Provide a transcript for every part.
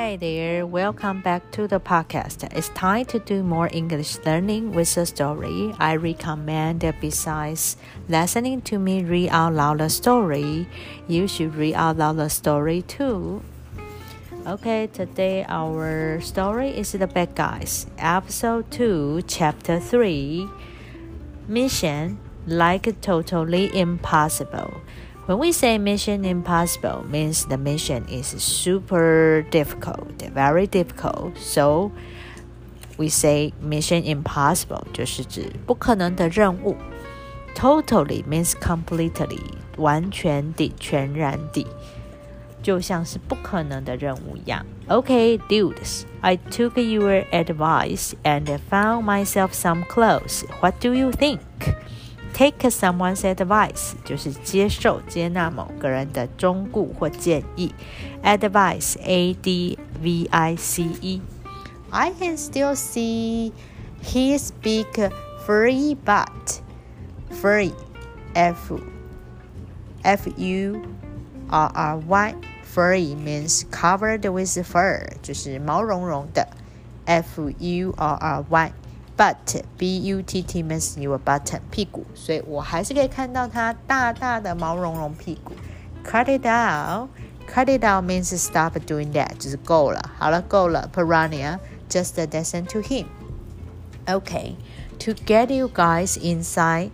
Hi there, welcome back to the podcast. It's time to do more English learning with a story. I recommend that besides listening to me read out loud the story, you should read out loud the story too. Okay, today our story is The Bad Guys, Episode 2, Chapter 3 Mission Like Totally Impossible. When we say mission impossible, means the mission is super difficult, very difficult. So we say mission impossible 就是指不可能的任务。Totally means completely，完全地、全然地，就像是不可能的任务一样。Okay, dudes, I took your advice and found myself some clothes. What do you think? Take someone's advice 就是接受、接纳某个人的忠告或建议。Advice, A D V I C E. I can still see his big furry butt. Furry, F F U R R Y. Furry means covered with fur，就是毛茸茸的。F U R R Y。 butt b u t t means your button 屁股，所以我还是可以看到它大大的毛茸茸屁股。Cut it out. Cut it out means stop doing that，就是够了，好了，够了。Piranha, just listen to him. Okay, to get you guys inside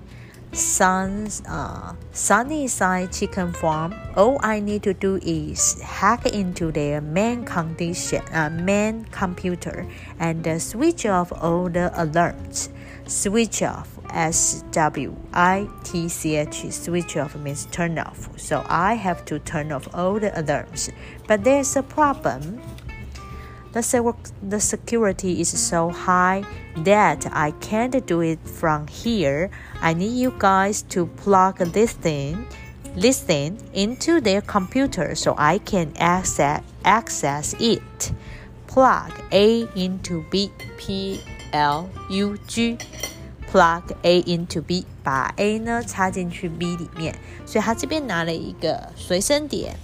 Sun's uh, Sunnyside Chicken Farm, all I need to do is hack into their main condition, uh, main computer and uh, switch off all the alerts. Switch off, S W I T C H. Switch off means turn off. So I have to turn off all the alarms. But there's a problem. The, the security is so high that I can't do it from here. I need you guys to plug this thing, this thing into their computer so I can access access it. Plug A into B, P L U G. Plug A into B，把 A 呢插进去 B 里面，所以他这边拿了一个随身碟。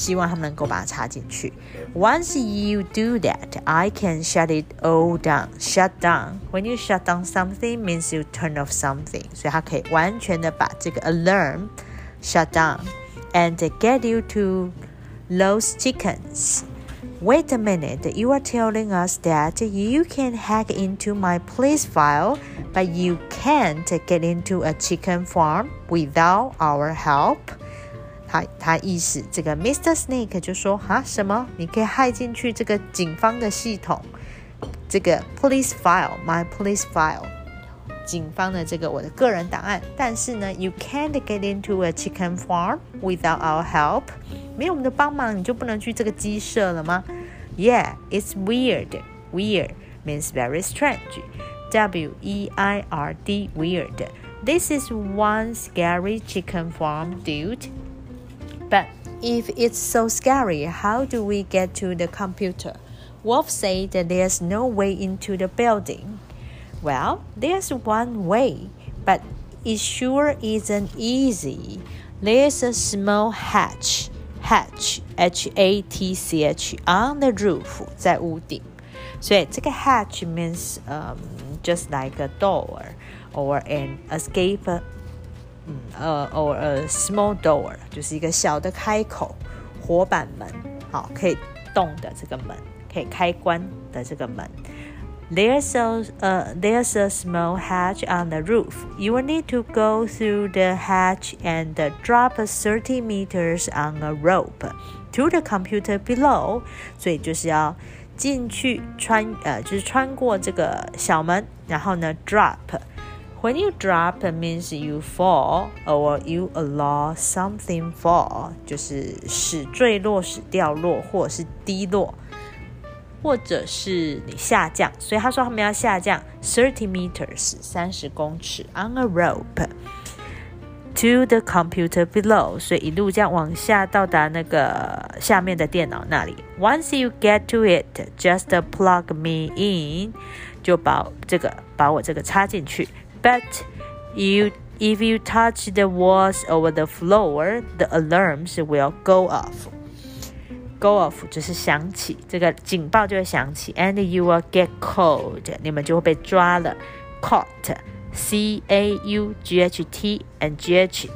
希望他们能够把它插进去。Once you do that, I can shut it all down. Shut down. When you shut down something, means you turn off something. 所以它可以完全的把这个 alarm shut down and get you to those chickens. Wait a minute, you are telling us that you can hack into my police file, but you can't get into a chicken farm without our help? 他他意思，这个 Mr. Snake 就说哈什么？你可以害进去这个警方的系统，这个 police file，my police file，警方的这个我的个人档案。但是呢，you can't get into a chicken farm without our help。没有我们的帮忙，你就不能去这个鸡舍了吗？Yeah, it's weird. Weird means very strange. W E I R D weird. This is one scary chicken farm, dude. But if it's so scary, how do we get to the computer? Wolf said that there's no way into the building. Well, there's one way, but it sure isn't easy. There's a small hatch, hatch, H A T C H, on the roof, 在屋顶。所以这个 hatch means um, just like a door or an escape 嗯呃，or a small door，就是一个小的开口，活板门，好，可以动的这个门，可以开关的这个门。There's a uh, there's a small hatch on the roof. You will need to go through the hatch and drop 30 meters on a rope to the computer below. 所以就是要进去穿呃，就是穿过这个小门，然后呢，drop。 when you drop means you fall or you allow something fall，就是使坠落、使掉落，或者是低落，或者是你下降。所以他说他们要下降 thirty meters，三十公尺 on a rope to the computer below，所以一路这样往下到达那个下面的电脑那里。Once you get to it, just plug me in，就把这个把我这个插进去。 but you if you touch the walls or the floor, the alarms will go off. go off 就是响起，这个警报就会响起，and you will get caught，你们就会被抓了，caught，c a u g h t and g h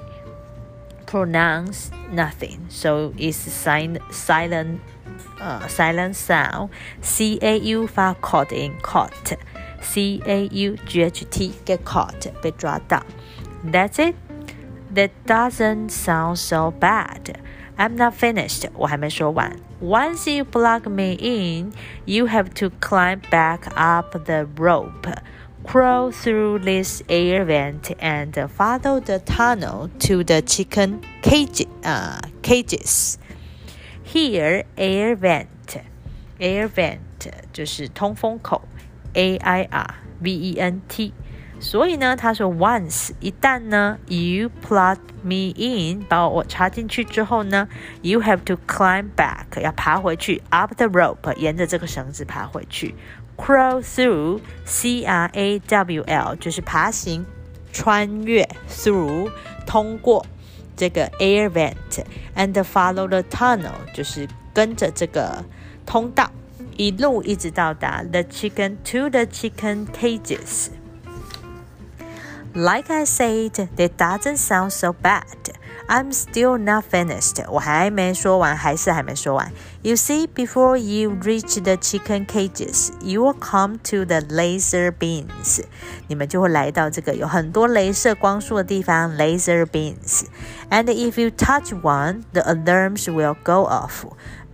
pronounce nothing, so it's silent silent uh, silent sound. C A U 发 caught in caught. C A U G H T get caught 被抓到。That's it. That doesn't sound so bad. I'm not finished. 我还没说完。Once you plug me in, you have to climb back up the rope, crawl through this air vent, and follow the tunnel to the chicken cage, uh, cages. Here, air vent, air vent 就是通风口 ，A I R V E N T。所以呢，他说，once 一旦呢，you plug me in，把我插进去之后呢，you have to climb back，要爬回去，up the rope，沿着这个绳子爬回去，crawl through，C R A W L，就是爬行、穿越，through 通过这个 air vent，and follow the tunnel，就是跟着这个通道，一路一直到达 the chicken to the chicken cages。Like I said, that doesn't sound so bad. I'm still not finished. 我还没说完，还是还没说完。You see, before you reach the chicken cages, you will come to the laser beams. 你们就会来到这个有很多镭射光束的地方，laser beams. And if you touch one, the alarms will go off.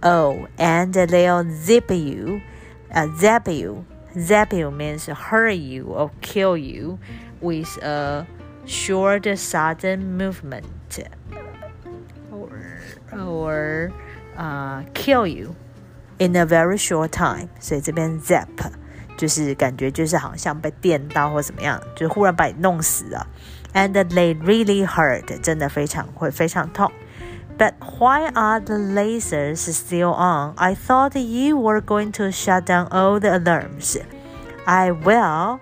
Oh, and they'll zip you, uh, zap you. Zap you means hurt you or kill you with a short, sudden movement, or or uh, kill you in a very short time. 所以这边 zap 就是感觉就是好像被电到或怎么样，就忽然把你弄死了。And they really hurt，真的非常会非常痛。 But why are the lasers still on? I thought you were going to shut down all the alarms. I will.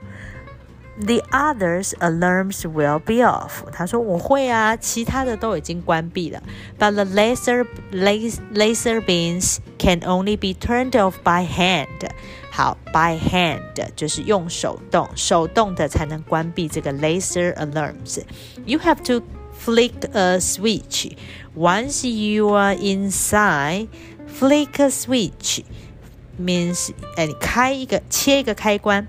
The others' alarms will be off。他说我会啊，其他的都已经关闭了。But the laser laser beams can only be turned off by hand。好，by hand 就是用手动，手动的才能关闭这个 laser alarms。You have to flick a switch. Once you are inside, flick a switch means 哎，你开一个切一个开关。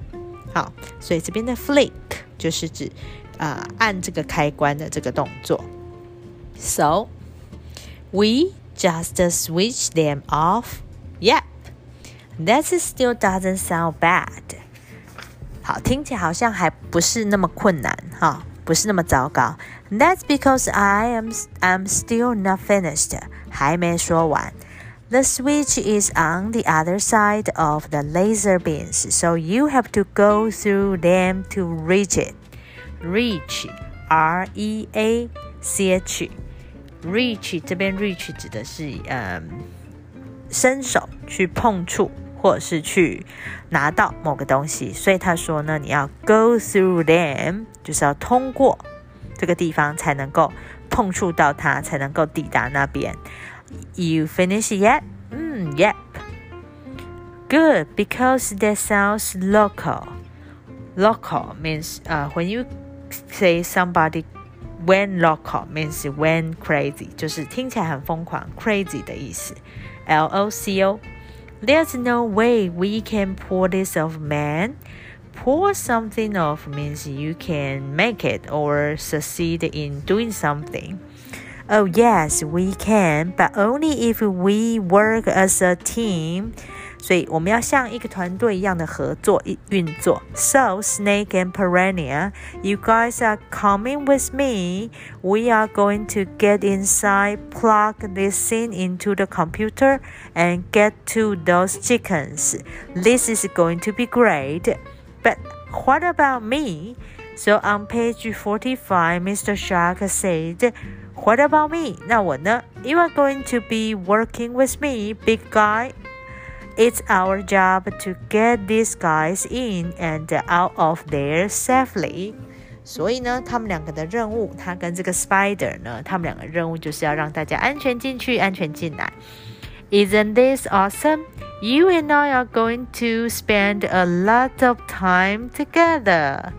好，所以这边的 flick 就是指啊、呃、按这个开关的这个动作。So we just switch them off. Yep, that still doesn't sound bad. 好，听起来好像还不是那么困难哈， 不是那么糟糕。That's because I am I'm still not finished. 还没说完。the switch is on the other side of the laser beams, so you have to go through them to reach it. Reach, R E A C H, reach 这边 reach 指的是嗯伸手去碰触 或者是去拿到某个东西，所以他说呢，你要 go through them，就是要通过这个地方才能够碰触到它，才能够抵达那边。you finish yet? 嗯 yep. Good, because that sounds local. Local means uh, when you say somebody When local means when crazy，就是听起来很疯狂，crazy 的意思。L O C O. There's no way we can pull this off, man. Pull something off means you can make it or succeed in doing something. Oh, yes, we can, but only if we work as a team. 所以我们要像一个团队一样的合作运作。So Snake and Piranha, you guys are coming with me. We are going to get inside, plug this thing into the computer, and get to those chickens. This is going to be great. But what about me? So on page 45, Mr. Shark said. What about me? 那我呢？You are going to be working with me, big guy. It's our job to get these guys in and out of there safely. 所以呢，他们两个的任务，他跟这个 Spider 呢，他们两个任务就是要让大家安全进去，安全进来。 Isn't this awesome? You and I are going to spend a lot of time together.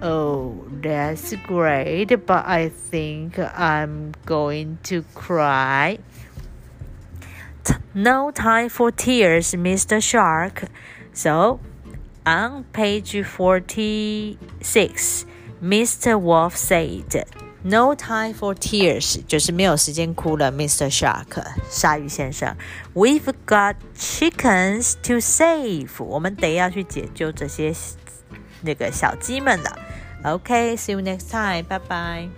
Oh, that's great, but I think I'm going to cry. No time for tears, Mr. Shark. So, on page 46, Mr. Wolf said, No time for tears，就是没有时间哭了，Mr. Shark，鲨鱼先生。We've got chickens to save，我们得要去解救这些那个小鸡们了。Okay, see you next time. Bye bye.